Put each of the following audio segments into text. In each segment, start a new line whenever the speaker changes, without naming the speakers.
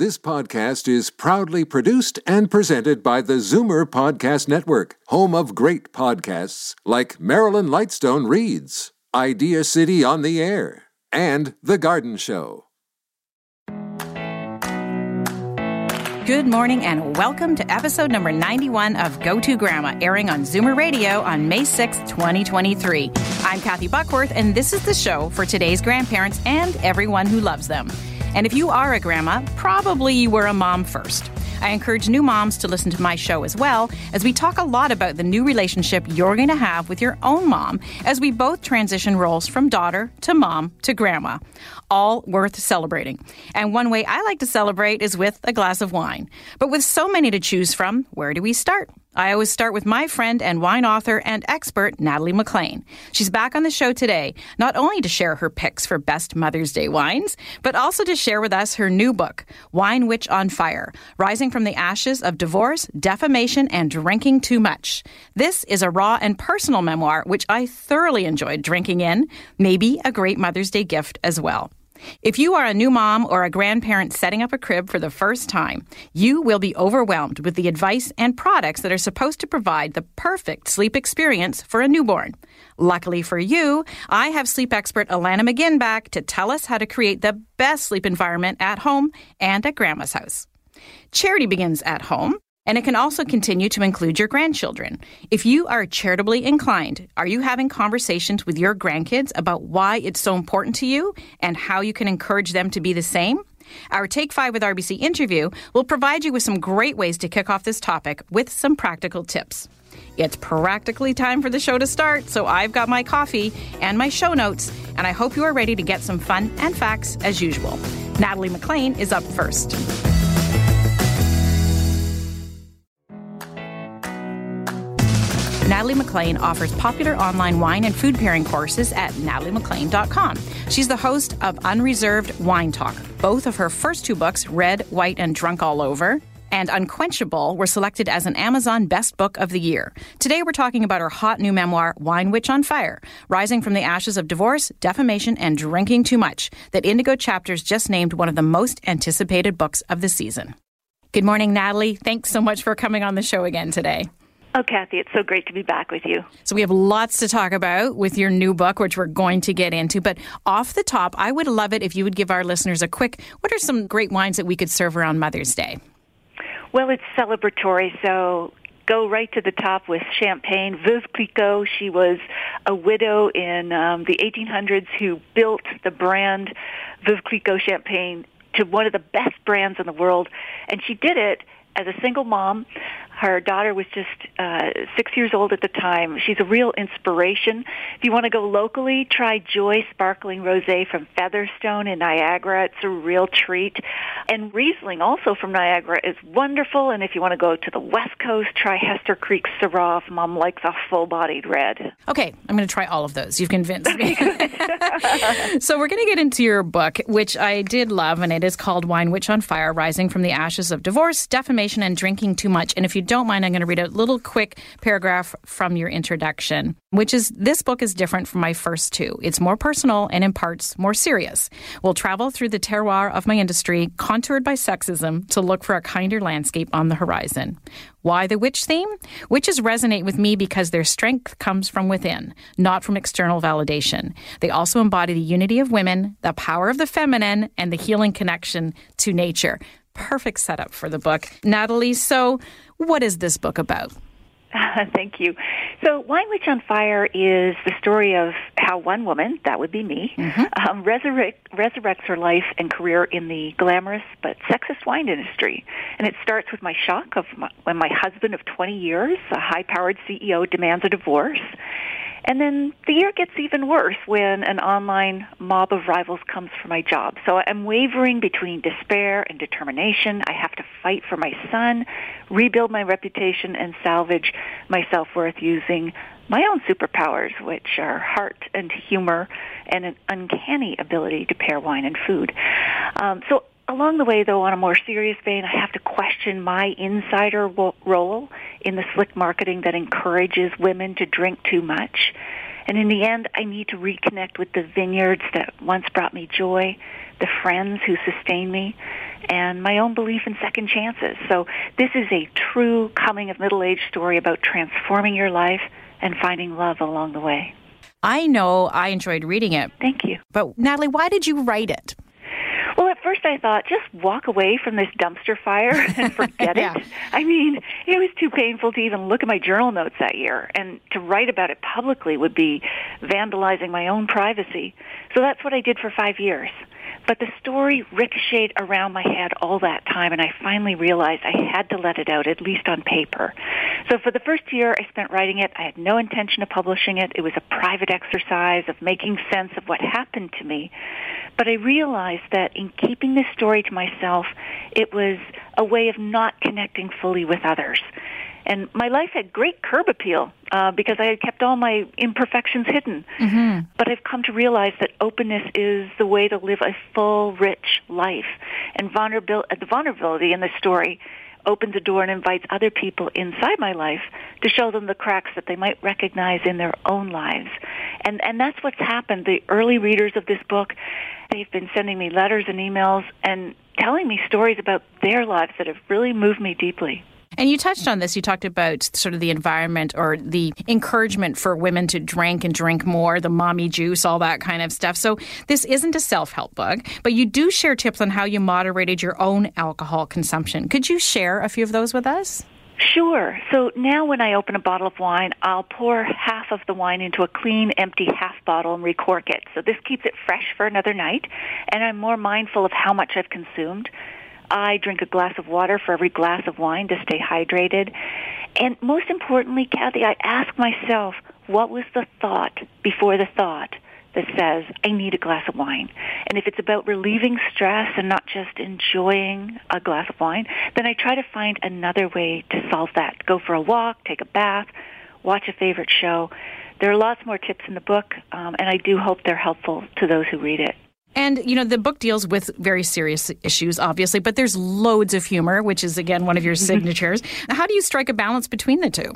This podcast is proudly produced and presented by the Zoomer Podcast Network, home of great podcasts like Marilyn Lightstone Reads, Idea City on the Air, and The Garden Show.
Good morning and welcome to episode number 91 of Go To Grandma, airing on Zoomer Radio on May 6, 2023. I'm Kathy Buckworth, and this is the show for today's grandparents and everyone who loves them. And if you are a grandma, probably you were a mom first. I encourage new moms to listen to my show as well, as we talk a lot about the new relationship you're going to have with your own mom as we both transition roles from daughter to mom to grandma. All worth celebrating. And one way I like to celebrate is with a glass of wine. But with so many to choose from, where do we start? I always start with my friend and wine author and expert, Natalie MacLean. She's back on the show today, not only to share her picks for best Mother's Day wines, but also to share with us her new book, Wine Witch on Fire Rising from the Ashes of Divorce, Defamation, and Drinking Too Much. This is a raw and personal memoir, which I thoroughly enjoyed drinking in, maybe a great Mother's Day gift as well. If you are a new mom or a grandparent setting up a crib for the first time, you will be overwhelmed with the advice and products that are supposed to provide the perfect sleep experience for a newborn. Luckily for you, I have sleep expert Alanna McGinn back to tell us how to create the best sleep environment at home and at grandma's house. Charity begins at home and it can also continue to include your grandchildren. If you are charitably inclined, are you having conversations with your grandkids about why it's so important to you and how you can encourage them to be the same? Our Take 5 with RBC interview will provide you with some great ways to kick off this topic with some practical tips. It's practically time for the show to start, so I've got my coffee and my show notes, and I hope you are ready to get some fun and facts as usual. Natalie MacLean is up first. Natalie MacLean offers popular online wine and food pairing courses at nataliemaclean.com. She's the host of Unreserved Wine Talk. Both of her first two books, Red, White, and Drunk All Over, and Unquenchable were selected as an Amazon Best Book of the Year. Today we're talking about her hot new memoir, Wine Witch on Fire Rising from the Ashes of Divorce, Defamation, and Drinking Too Much, that Indigo Chapters just named one of the most anticipated books of the season. Good morning, Natalie. Thanks so much for coming on the show again today.
Oh, Kathy, it's so great to be back with you.
So, we have lots to talk about with your new book, which we're going to get into. But off the top, I would love it if you would give our listeners a quick what are some great wines that we could serve around Mother's Day?
Well, it's celebratory, so go right to the top with champagne. Veuve Clicquot, she was a widow in um, the 1800s who built the brand Veuve Clicquot champagne to one of the best brands in the world, and she did it as a single mom her daughter was just uh, six years old at the time. She's a real inspiration. If you want to go locally, try Joy Sparkling Rosé from Featherstone in Niagara. It's a real treat. And Riesling, also from Niagara, is wonderful. And if you want to go to the West Coast, try Hester Creek Syrah Mom likes a full-bodied red.
Okay, I'm going to try all of those. You've convinced me. so we're going to get into your book, which I did love, and it is called Wine Witch on Fire: Rising from the Ashes of Divorce, Defamation, and Drinking Too Much. And if you don't mind, I'm going to read a little quick paragraph from your introduction, which is this book is different from my first two. It's more personal and in parts more serious. We'll travel through the terroir of my industry, contoured by sexism, to look for a kinder landscape on the horizon. Why the witch theme? Witches resonate with me because their strength comes from within, not from external validation. They also embody the unity of women, the power of the feminine, and the healing connection to nature perfect setup for the book. Natalie, so what is this book about?
Thank you. So, Wine Witch on Fire is the story of how one woman, that would be me, mm-hmm. um, resurrect, resurrects her life and career in the glamorous but sexist wine industry. And it starts with my shock of my, when my husband of 20 years, a high powered CEO, demands a divorce. And then the year gets even worse when an online mob of rivals comes for my job. So I'm wavering between despair and determination. I have to fight for my son, rebuild my reputation, and salvage my self-worth using my own superpowers, which are heart and humor and an uncanny ability to pair wine and food. Um, so along the way, though, on a more serious vein, I have to question my insider role in the slick marketing that encourages women to drink too much. And in the end, I need to reconnect with the vineyards that once brought me joy, the friends who sustained me, and my own belief in second chances. So this is a true coming of middle age story about transforming your life and finding love along the way.
I know I enjoyed reading it.
Thank you.
But Natalie, why did you write it?
First I thought, just walk away from this dumpster fire and forget yeah. it. I mean, it was too painful to even look at my journal notes that year, and to write about it publicly would be vandalizing my own privacy. So that's what I did for five years. But the story ricocheted around my head all that time, and I finally realized I had to let it out, at least on paper. So for the first year I spent writing it, I had no intention of publishing it. It was a private exercise of making sense of what happened to me. But I realized that in keeping this story to myself, it was a way of not connecting fully with others. And my life had great curb appeal uh, because I had kept all my imperfections hidden. Mm-hmm. But I've come to realize that openness is the way to live a full, rich life. And vulnerabil- the vulnerability in this story opens a door and invites other people inside my life to show them the cracks that they might recognize in their own lives. And and that's what's happened. The early readers of this book, they've been sending me letters and emails and telling me stories about their lives that have really moved me deeply.
And you touched on this. You talked about sort of the environment or the encouragement for women to drink and drink more, the mommy juice, all that kind of stuff. So this isn't a self help book, but you do share tips on how you moderated your own alcohol consumption. Could you share a few of those with us?
Sure. So now when I open a bottle of wine, I'll pour half of the wine into a clean, empty half bottle and recork it. So this keeps it fresh for another night, and I'm more mindful of how much I've consumed. I drink a glass of water for every glass of wine to stay hydrated. And most importantly, Kathy, I ask myself, what was the thought before the thought that says, I need a glass of wine? And if it's about relieving stress and not just enjoying a glass of wine, then I try to find another way to solve that. Go for a walk, take a bath, watch a favorite show. There are lots more tips in the book, um, and I do hope they're helpful to those who read it.
And, you know, the book deals with very serious issues, obviously, but there's loads of humor, which is, again, one of your mm-hmm. signatures. How do you strike a balance between the two?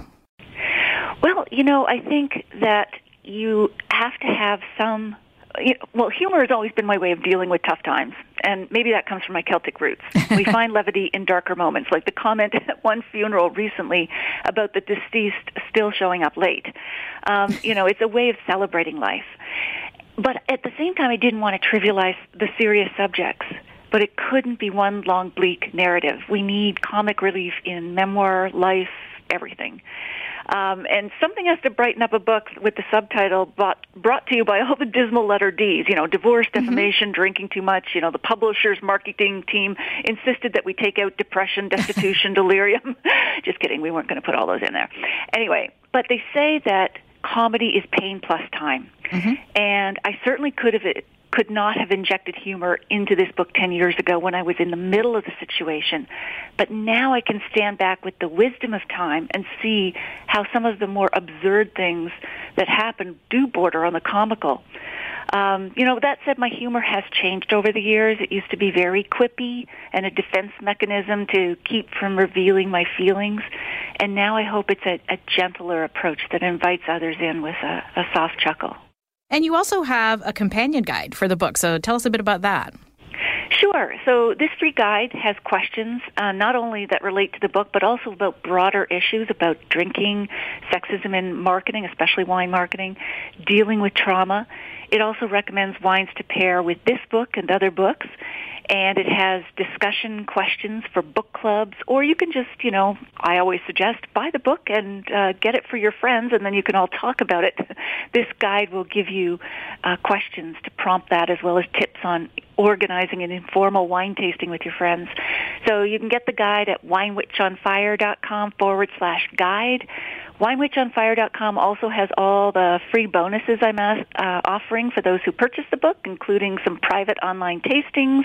Well, you know, I think that you have to have some. You know, well, humor has always been my way of dealing with tough times, and maybe that comes from my Celtic roots. we find levity in darker moments, like the comment at one funeral recently about the deceased still showing up late. Um, you know, it's a way of celebrating life. But at the same time, I didn't want to trivialize the serious subjects. But it couldn't be one long bleak narrative. We need comic relief in memoir, life, everything. Um, and something has to brighten up a book with the subtitle brought, brought to you by all the dismal letter D's. You know, divorce, mm-hmm. defamation, mm-hmm. drinking too much. You know, the publisher's marketing team insisted that we take out depression, destitution, delirium. Just kidding. We weren't going to put all those in there. Anyway, but they say that comedy is pain plus time. Mm-hmm. And I certainly could have could not have injected humor into this book 10 years ago when I was in the middle of the situation. But now I can stand back with the wisdom of time and see how some of the more absurd things that happen do border on the comical. Um, you know, that said, my humor has changed over the years. It used to be very quippy and a defense mechanism to keep from revealing my feelings. And now I hope it's a, a gentler approach that invites others in with a, a soft chuckle.
And you also have a companion guide for the book. So tell us a bit about that.
Sure. So this free guide has questions uh, not only that relate to the book, but also about broader issues about drinking, sexism in marketing, especially wine marketing, dealing with trauma. It also recommends wines to pair with this book and other books and it has discussion questions for book clubs, or you can just, you know, I always suggest buy the book and uh, get it for your friends, and then you can all talk about it. this guide will give you uh, questions to prompt that, as well as tips on organizing an informal wine tasting with your friends. So you can get the guide at winewitchonfire.com forward slash guide. WineWitchOnFire.com also has all the free bonuses I'm uh, offering for those who purchase the book, including some private online tastings,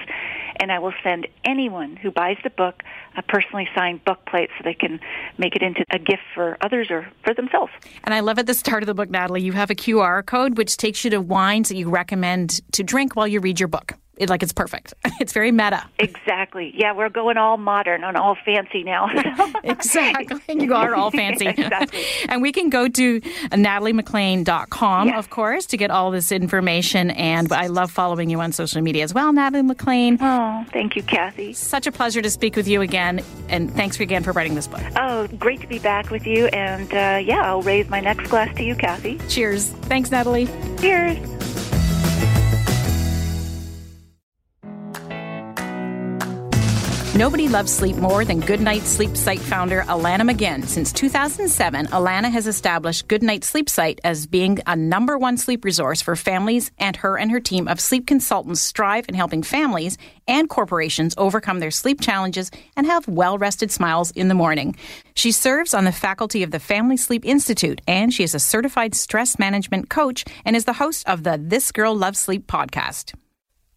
and I will send anyone who buys the book a personally signed book plate so they can make it into a gift for others or for themselves.
And I love at the start of the book, Natalie, you have a QR code which takes you to wines that you recommend to drink while you read your book. It, like it's perfect. It's very meta.
Exactly. Yeah, we're going all modern and all fancy now.
exactly. You are all fancy.
exactly.
and we can go to nataliemaclean.com,
Yes.
of course, to get all this information. And I love following you on social media as well, Natalie MacLean.
Oh, thank you, Kathy.
Such a pleasure to speak with you again. And thanks again for writing this book.
Oh, great to be back with you. And uh, yeah, I'll raise my next glass to you, Kathy.
Cheers. Thanks, Natalie.
Cheers.
Nobody loves sleep more than Goodnight Sleep Site founder Alanna McGinn. Since 2007, Alanna has established Goodnight Sleep Site as being a number one sleep resource for families, and her and her team of sleep consultants strive in helping families and corporations overcome their sleep challenges and have well rested smiles in the morning. She serves on the faculty of the Family Sleep Institute, and she is a certified stress management coach and is the host of the This Girl Loves Sleep podcast.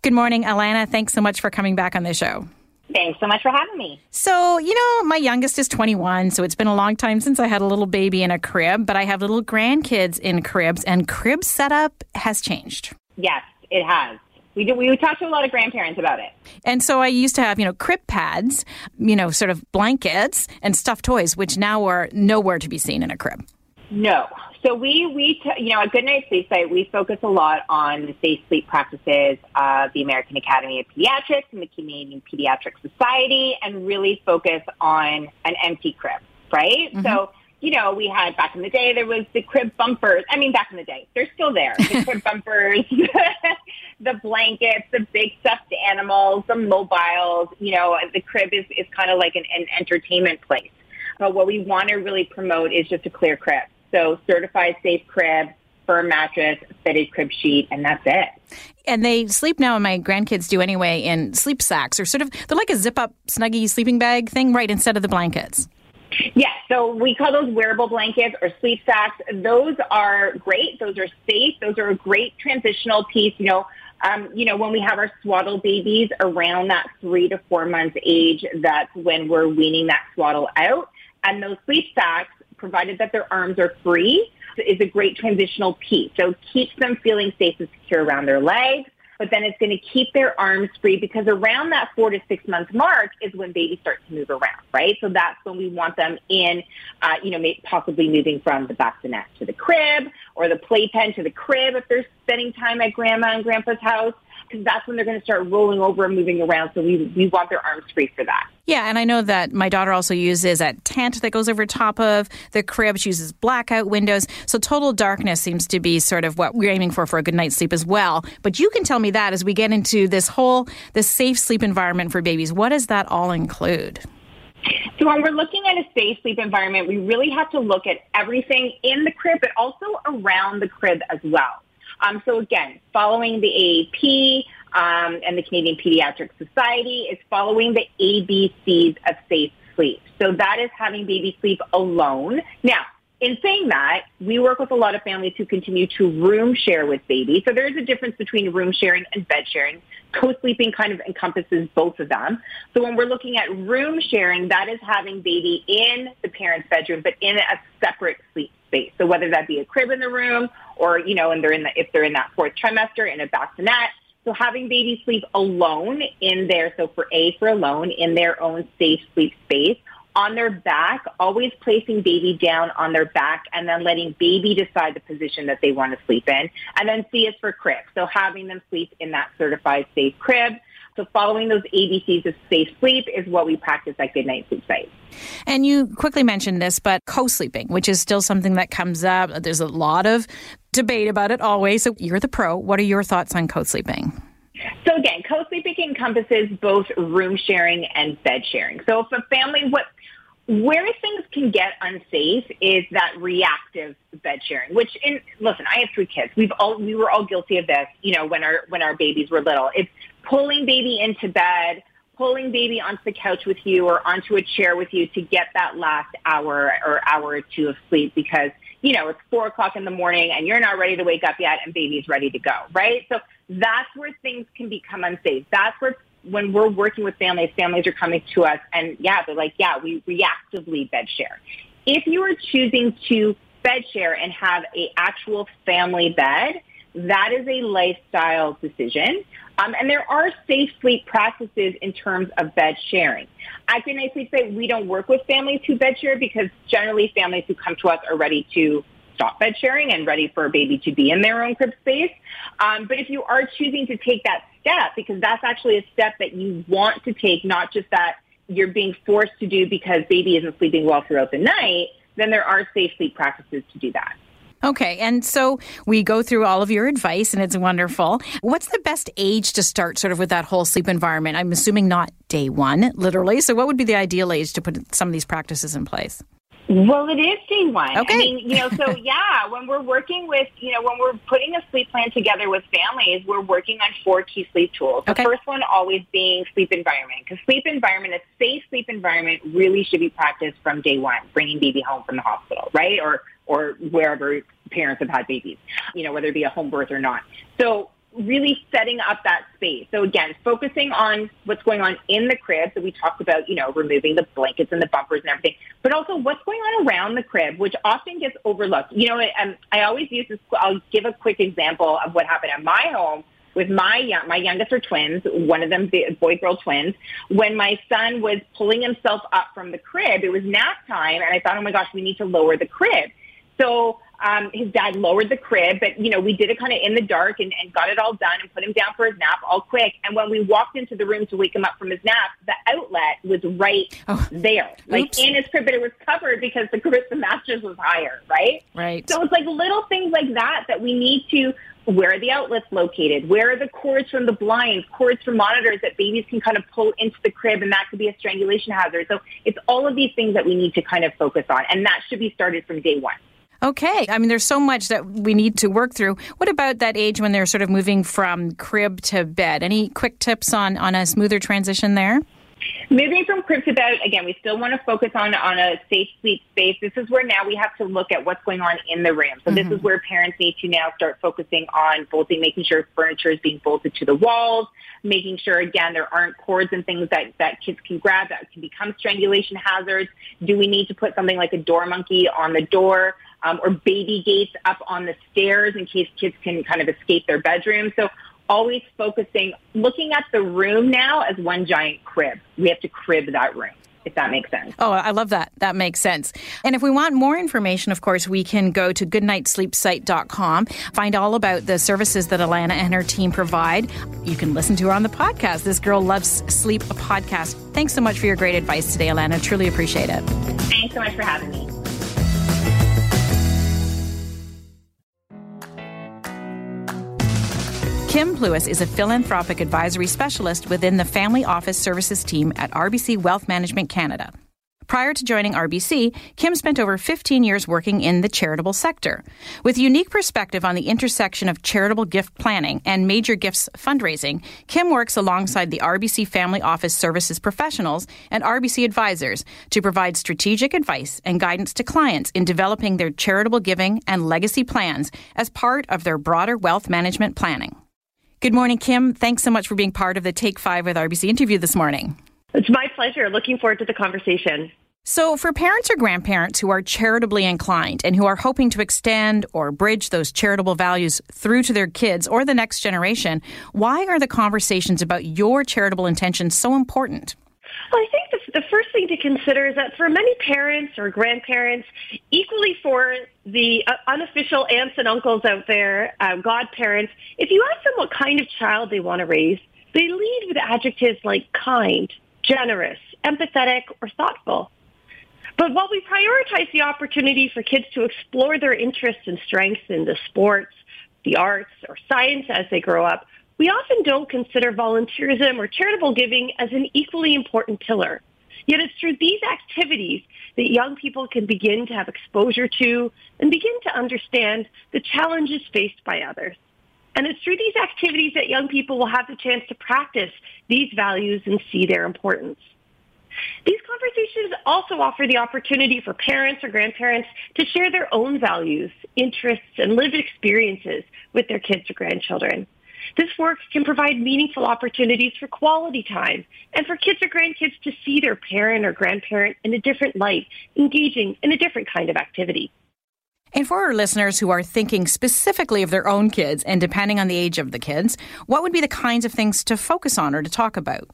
Good morning, Alanna. Thanks so much for coming back on the show.
Thanks so much for having me.
So, you know, my youngest is 21, so it's been a long time since I had a little baby in a crib, but I have little grandkids in cribs, and crib setup has changed.
Yes, it has. We do, we talked to a lot of grandparents about it.
And so I used to have, you know, crib pads, you know, sort of blankets and stuffed toys, which now are nowhere to be seen in a crib.
No. So we, we t- you know, at Goodnight Sleep Site, we focus a lot on the safe sleep practices of the American Academy of Pediatrics and the Canadian Pediatric Society and really focus on an empty crib, right? Mm-hmm. So, you know, we had back in the day, there was the crib bumpers. I mean, back in the day, they're still there. The crib bumpers, the blankets, the big stuffed animals, the mobiles, you know, the crib is, is kind of like an, an entertainment place. But what we want to really promote is just a clear crib. So certified safe crib, firm mattress, fitted crib sheet, and that's it.
And they sleep now, and my grandkids do anyway, in sleep sacks or sort of, they're like a zip up, snuggy sleeping bag thing, right, instead of the blankets.
Yeah, so we call those wearable blankets or sleep sacks. Those are great. Those are safe. Those are a great transitional piece. You know, um, you know, when we have our swaddle babies around that three to four months age, that's when we're weaning that swaddle out. And those sleep sacks, provided that their arms are free, is a great transitional piece. So it keeps them feeling safe and secure around their legs. But then it's going to keep their arms free because around that four to six month mark is when babies start to move around, right? So that's when we want them in, uh, you know, possibly moving from the bassinet to the crib or the playpen to the crib if they're spending time at grandma and grandpa's house because that's when they're going to start rolling over and moving around. So we, we want their arms free for that.
Yeah, and I know that my daughter also uses a tent that goes over top of the crib. She uses blackout windows. So total darkness seems to be sort of what we're aiming for for a good night's sleep as well. But you can tell me that as we get into this whole this safe sleep environment for babies. What does that all include?
So when we're looking at a safe sleep environment, we really have to look at everything in the crib, but also around the crib as well. Um, so again, following the AAP um, and the Canadian Pediatric Society is following the ABCs of safe sleep. So that is having baby sleep alone. Now, in saying that, we work with a lot of families who continue to room share with babies. So there is a difference between room sharing and bed sharing. Co-sleeping kind of encompasses both of them. So when we're looking at room sharing, that is having baby in the parent's bedroom, but in a separate sleep space. So whether that be a crib in the room or, you know, and they're in the, if they're in that fourth trimester in a bassinet. So having baby sleep alone in there. So for A for alone in their own safe sleep space on their back, always placing baby down on their back and then letting baby decide the position that they want to sleep in. And then C is for crib. So having them sleep in that certified safe crib. So following those ABCs of safe sleep is what we practice at Goodnight Sleep Site.
And you quickly mentioned this, but co sleeping, which is still something that comes up. There's a lot of debate about it always. So you're the pro. What are your thoughts on co sleeping?
So again, co-sleeping encompasses both room sharing and bed sharing. So if a family, what, where things can get unsafe is that reactive bed sharing, which in, listen, I have three kids. We've all, we were all guilty of this, you know, when our, when our babies were little. It's pulling baby into bed, pulling baby onto the couch with you or onto a chair with you to get that last hour or hour or two of sleep because, you know, it's four o'clock in the morning and you're not ready to wake up yet and baby's ready to go, right? So that's where things can become unsafe. That's where when we're working with families, families are coming to us and yeah, they're like, yeah, we reactively bed share. If you are choosing to bed share and have a actual family bed, that is a lifestyle decision. Um, and there are safe sleep practices in terms of bed sharing. I can Night say we don't work with families who bed share because generally families who come to us are ready to stop bed sharing and ready for a baby to be in their own crib space. Um, but if you are choosing to take that step, because that's actually a step that you want to take, not just that you're being forced to do because baby isn't sleeping well throughout the night, then there are safe sleep practices to do that.
Okay, and so we go through all of your advice, and it's wonderful. What's the best age to start sort of with that whole sleep environment? I'm assuming not day one, literally. So, what would be the ideal age to put some of these practices in place?
Well, it is day one.
Okay.
I mean, you know, so yeah, when we're working with, you know, when we're putting a sleep plan together with families, we're working on four key sleep tools. The
Okay.
first one always being sleep environment, because sleep environment, a safe sleep environment, really should be practiced from day one, bringing baby home from the hospital, right, or or wherever parents have had babies, you know, whether it be a home birth or not. So really setting up that space. So again, focusing on what's going on in the crib. So we talked about, you know, removing the blankets and the bumpers and everything, but also what's going on around the crib, which often gets overlooked. You know, and um, I always use this, I'll give a quick example of what happened at my home with my young, my youngest are twins, one of them boy girl twins. When my son was pulling himself up from the crib, it was nap time, and I thought, oh my gosh, we need to lower the crib. So um, his dad lowered the crib, but you know we did it kind of in the dark and, and got it all done and put him down for his nap all quick. And when we walked into the room to wake him up from his nap, the outlet was right
Oh.
there, like
Oops.
in his crib, but it was covered because the crib, the mattress was higher, right?
Right.
So it's like little things like that that we need to. Where are the outlets located? Where are the cords from the blinds, cords from monitors that babies can kind of pull into the crib, and that could be a strangulation hazard. So it's all of these things that we need to kind of focus on, and that should be started from day one.
Okay. I mean, there's so much that we need to work through. What about that age when they're sort of moving from crib to bed? Any quick tips on, on a smoother transition there?
Moving from crib to bed, again, we still want to focus on, on a safe sleep space. This is where now we have to look at what's going on in the room. So this is mm-hmm. where parents need to now start focusing on bolting, making sure furniture is being bolted to the walls, making sure, again, there aren't cords and things that, that kids can grab that can become strangulation hazards. Do we need to put something like a door monkey on the door? Um, or baby gates up on the stairs in case kids can kind of escape their bedroom. So always focusing, looking at the room now as one giant crib. We have to crib that room, if that makes sense.
Oh, I love that. That makes sense. And if we want more information, of course, we can go to goodnightsleepsite.com, find all about the services that Alanna and her team provide. You can listen to her on the podcast. This Girl Loves Sleep podcast. Thanks so much for your great advice today, Alanna. Truly appreciate it.
Thanks so much for having me.
Kim Plewis is a philanthropic advisory specialist within the Family Office Services team at RBC Wealth Management Canada. Prior to joining RBC, Kim spent over 15 years working in the charitable sector. With unique perspective on the intersection of charitable gift planning and major gifts fundraising, Kim works alongside the RBC Family Office Services professionals and RBC advisors to provide strategic advice and guidance to clients in developing their charitable giving and legacy plans as part of their broader wealth management planning. Good morning, Kim. Thanks so much for being part of the Take Five with RBC interview this morning.
It's my pleasure. Looking forward to the conversation.
So, for parents or grandparents who are charitably inclined and who are hoping to extend or bridge those charitable values through to their kids or the next generation, why are the conversations about your charitable intentions so important?
Well, I think the, first thing to consider is that for many parents or grandparents, equally for the uh, unofficial aunts and uncles out there, uh, godparents, if you ask them what kind of child they want to raise, they lead with adjectives like kind, generous, empathetic, or thoughtful. But while we prioritize the opportunity for kids to explore their interests and strengths in the sports, the arts, or science as they grow up, we often don't consider volunteerism or charitable giving as an equally important pillar. Yet it's through these activities that young people can begin to have exposure to and begin to understand the challenges faced by others. And it's through these activities that young people will have the chance to practice these values and see their importance. These conversations also offer the opportunity for parents or grandparents to share their own values, interests, and lived experiences with their kids or grandchildren. This work can provide meaningful opportunities for quality time and for kids or grandkids to see their parent or grandparent in a different light, engaging in a different kind of activity.
And for our listeners who are thinking specifically of their own kids and depending on the age of the kids, what would be the kinds of things to focus on or to talk about?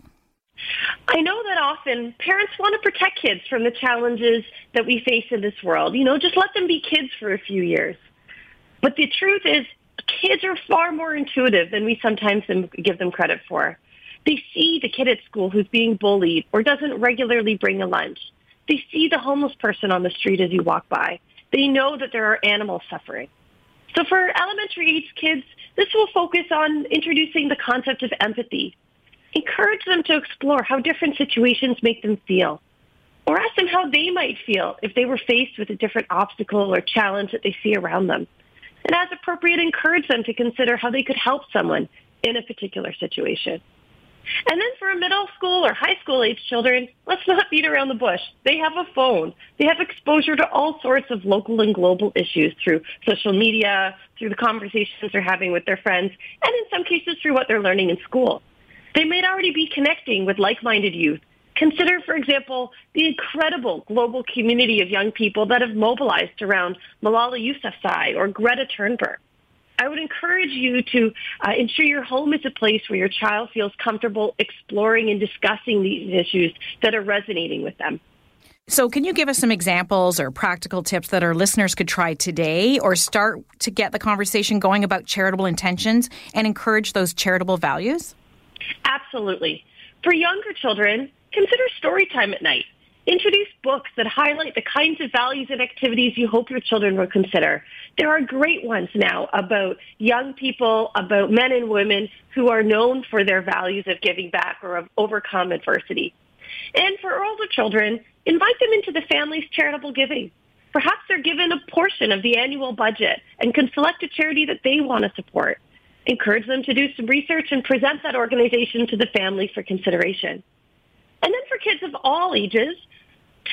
I know that often parents want to protect kids from the challenges that we face in this world. You know, just let them be kids for a few years. But the truth is, kids are far more intuitive than we sometimes give them credit for. They see the kid at school who's being bullied or doesn't regularly bring a lunch. They see the homeless person on the street as you walk by. They know that there are animals suffering. So for elementary age kids, this will focus on introducing the concept of empathy. Encourage them to explore how different situations make them feel. Or ask them how they might feel if they were faced with a different obstacle or challenge that they see around them. And as appropriate, encourage them to consider how they could help someone in a particular situation. And then for middle school or high school age children, let's not beat around the bush. They have a phone. They have exposure to all sorts of local and global issues through social media, through the conversations they're having with their friends, and in some cases through what they're learning in school. They may already be connecting with like-minded youth. Consider, for example, the incredible global community of young people that have mobilized around Malala Yousafzai or Greta Thunberg. I would encourage you to uh, ensure your home is a place where your child feels comfortable exploring and discussing these issues that are resonating with them.
So, can you give us some examples or practical tips that our listeners could try today or start to get the conversation going about charitable intentions and encourage those charitable values?
Absolutely. For younger children, consider story time at night. Introduce books that highlight the kinds of values and activities you hope your children will consider. There are great ones now about young people, about men and women who are known for their values of giving back or of overcome adversity. And for older children, invite them into the family's charitable giving. Perhaps they're given a portion of the annual budget and can select a charity that they want to support. Encourage them to do some research and present that organization to the family for consideration. And then for kids of all ages,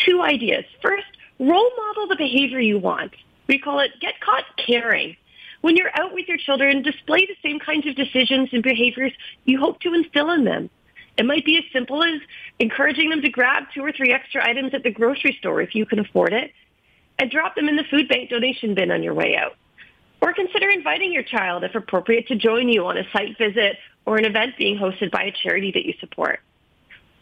two ideas. First, role model the behavior you want. We call it get caught caring. When you're out with your children, display the same kinds of decisions and behaviors you hope to instill in them. It might be as simple as encouraging them to grab two or three extra items at the grocery store if you can afford it and drop them in the food bank donation bin on your way out. Or consider inviting your child, if appropriate, to join you on a site visit or an event being hosted by a charity that you support.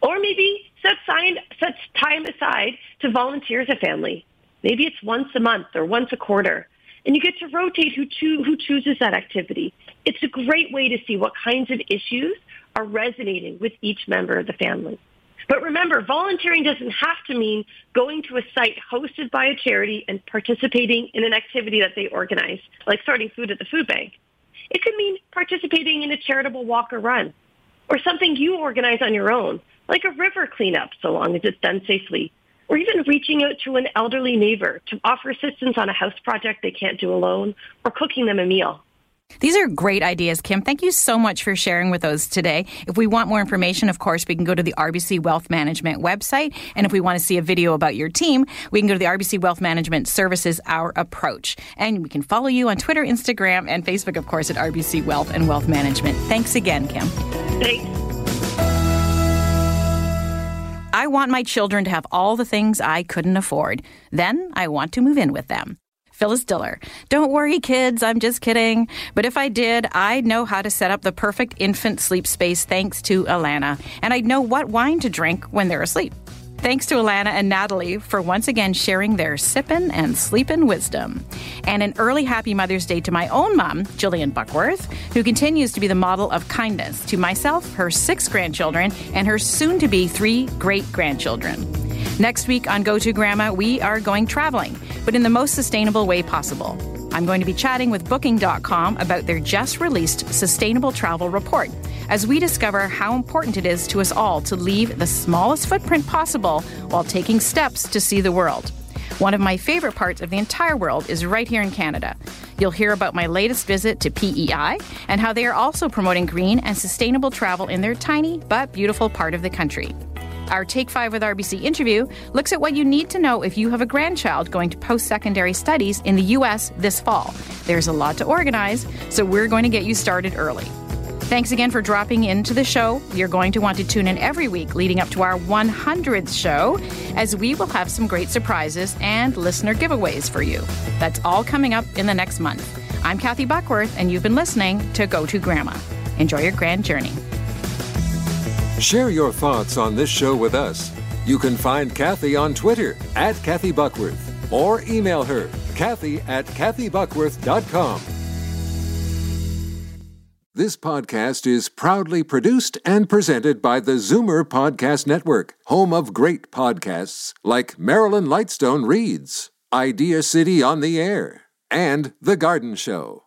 Or maybe set, sign, set time aside to volunteer as a family. Maybe it's once a month or once a quarter. And you get to rotate who, choo- who chooses that activity. It's a great way to see what kinds of issues are resonating with each member of the family. But remember, volunteering doesn't have to mean going to a site hosted by a charity and participating in an activity that they organize, like sorting food at the food bank. It could mean participating in a charitable walk or run, or something you organize on your own, like a river cleanup, so long as it's done safely, or even reaching out to an elderly neighbor to offer assistance on a house project they can't do alone, or cooking them a meal.
These are great ideas, Kim. Thank you so much for sharing with us today. If we want more information, of course, we can go to the RBC Wealth Management website. And if we want to see a video about your team, we can go to the RBC Wealth Management Services Our Approach. And we can follow you on Twitter, Instagram, and Facebook, of course, at RBC Wealth and Wealth Management. Thanks again, Kim.
Thanks.
I want my children to have all the things I couldn't afford. Then I want to move in with them. Phyllis Diller. Don't worry, kids, I'm just kidding. But if I did, I'd know how to set up the perfect infant sleep space thanks to Alanna. And I'd know what wine to drink when they're asleep. Thanks to Alanna and Natalie for once again sharing their sippin' and sleepin' wisdom. And an early happy Mother's Day to my own mom, Jillian Buckworth, who continues to be the model of kindness to myself, her six grandchildren, and her soon to be three great grandchildren. Next week on Go To Grandma, we are going traveling, but in the most sustainable way possible. I'm going to be chatting with Booking.com about their just released Sustainable Travel Report as we discover how important it is to us all to leave the smallest footprint possible while taking steps to see the world. One of my favorite parts of the entire world is right here in Canada. You'll hear about my latest visit to PEI and how they are also promoting green and sustainable travel in their tiny but beautiful part of the country. Our Take 5 with RBC interview looks at what you need to know if you have a grandchild going to post secondary studies in the U.S. this fall. There's a lot to organize, so we're going to get you started early. Thanks again for dropping into the show. You're going to want to tune in every week leading up to our 100th show, as we will have some great surprises and listener giveaways for you. That's all coming up in the next month. I'm Kathy Buckworth, and you've been listening to Go To Grandma. Enjoy your grand journey.
Share your thoughts on this show with us. You can find Kathy on Twitter at Kathy Buckworth or email her, Kathy at KathyBuckworth.com. This podcast is proudly produced and presented by the Zoomer Podcast Network, home of great podcasts like Marilyn Lightstone Reads, Idea City on the Air, and The Garden Show.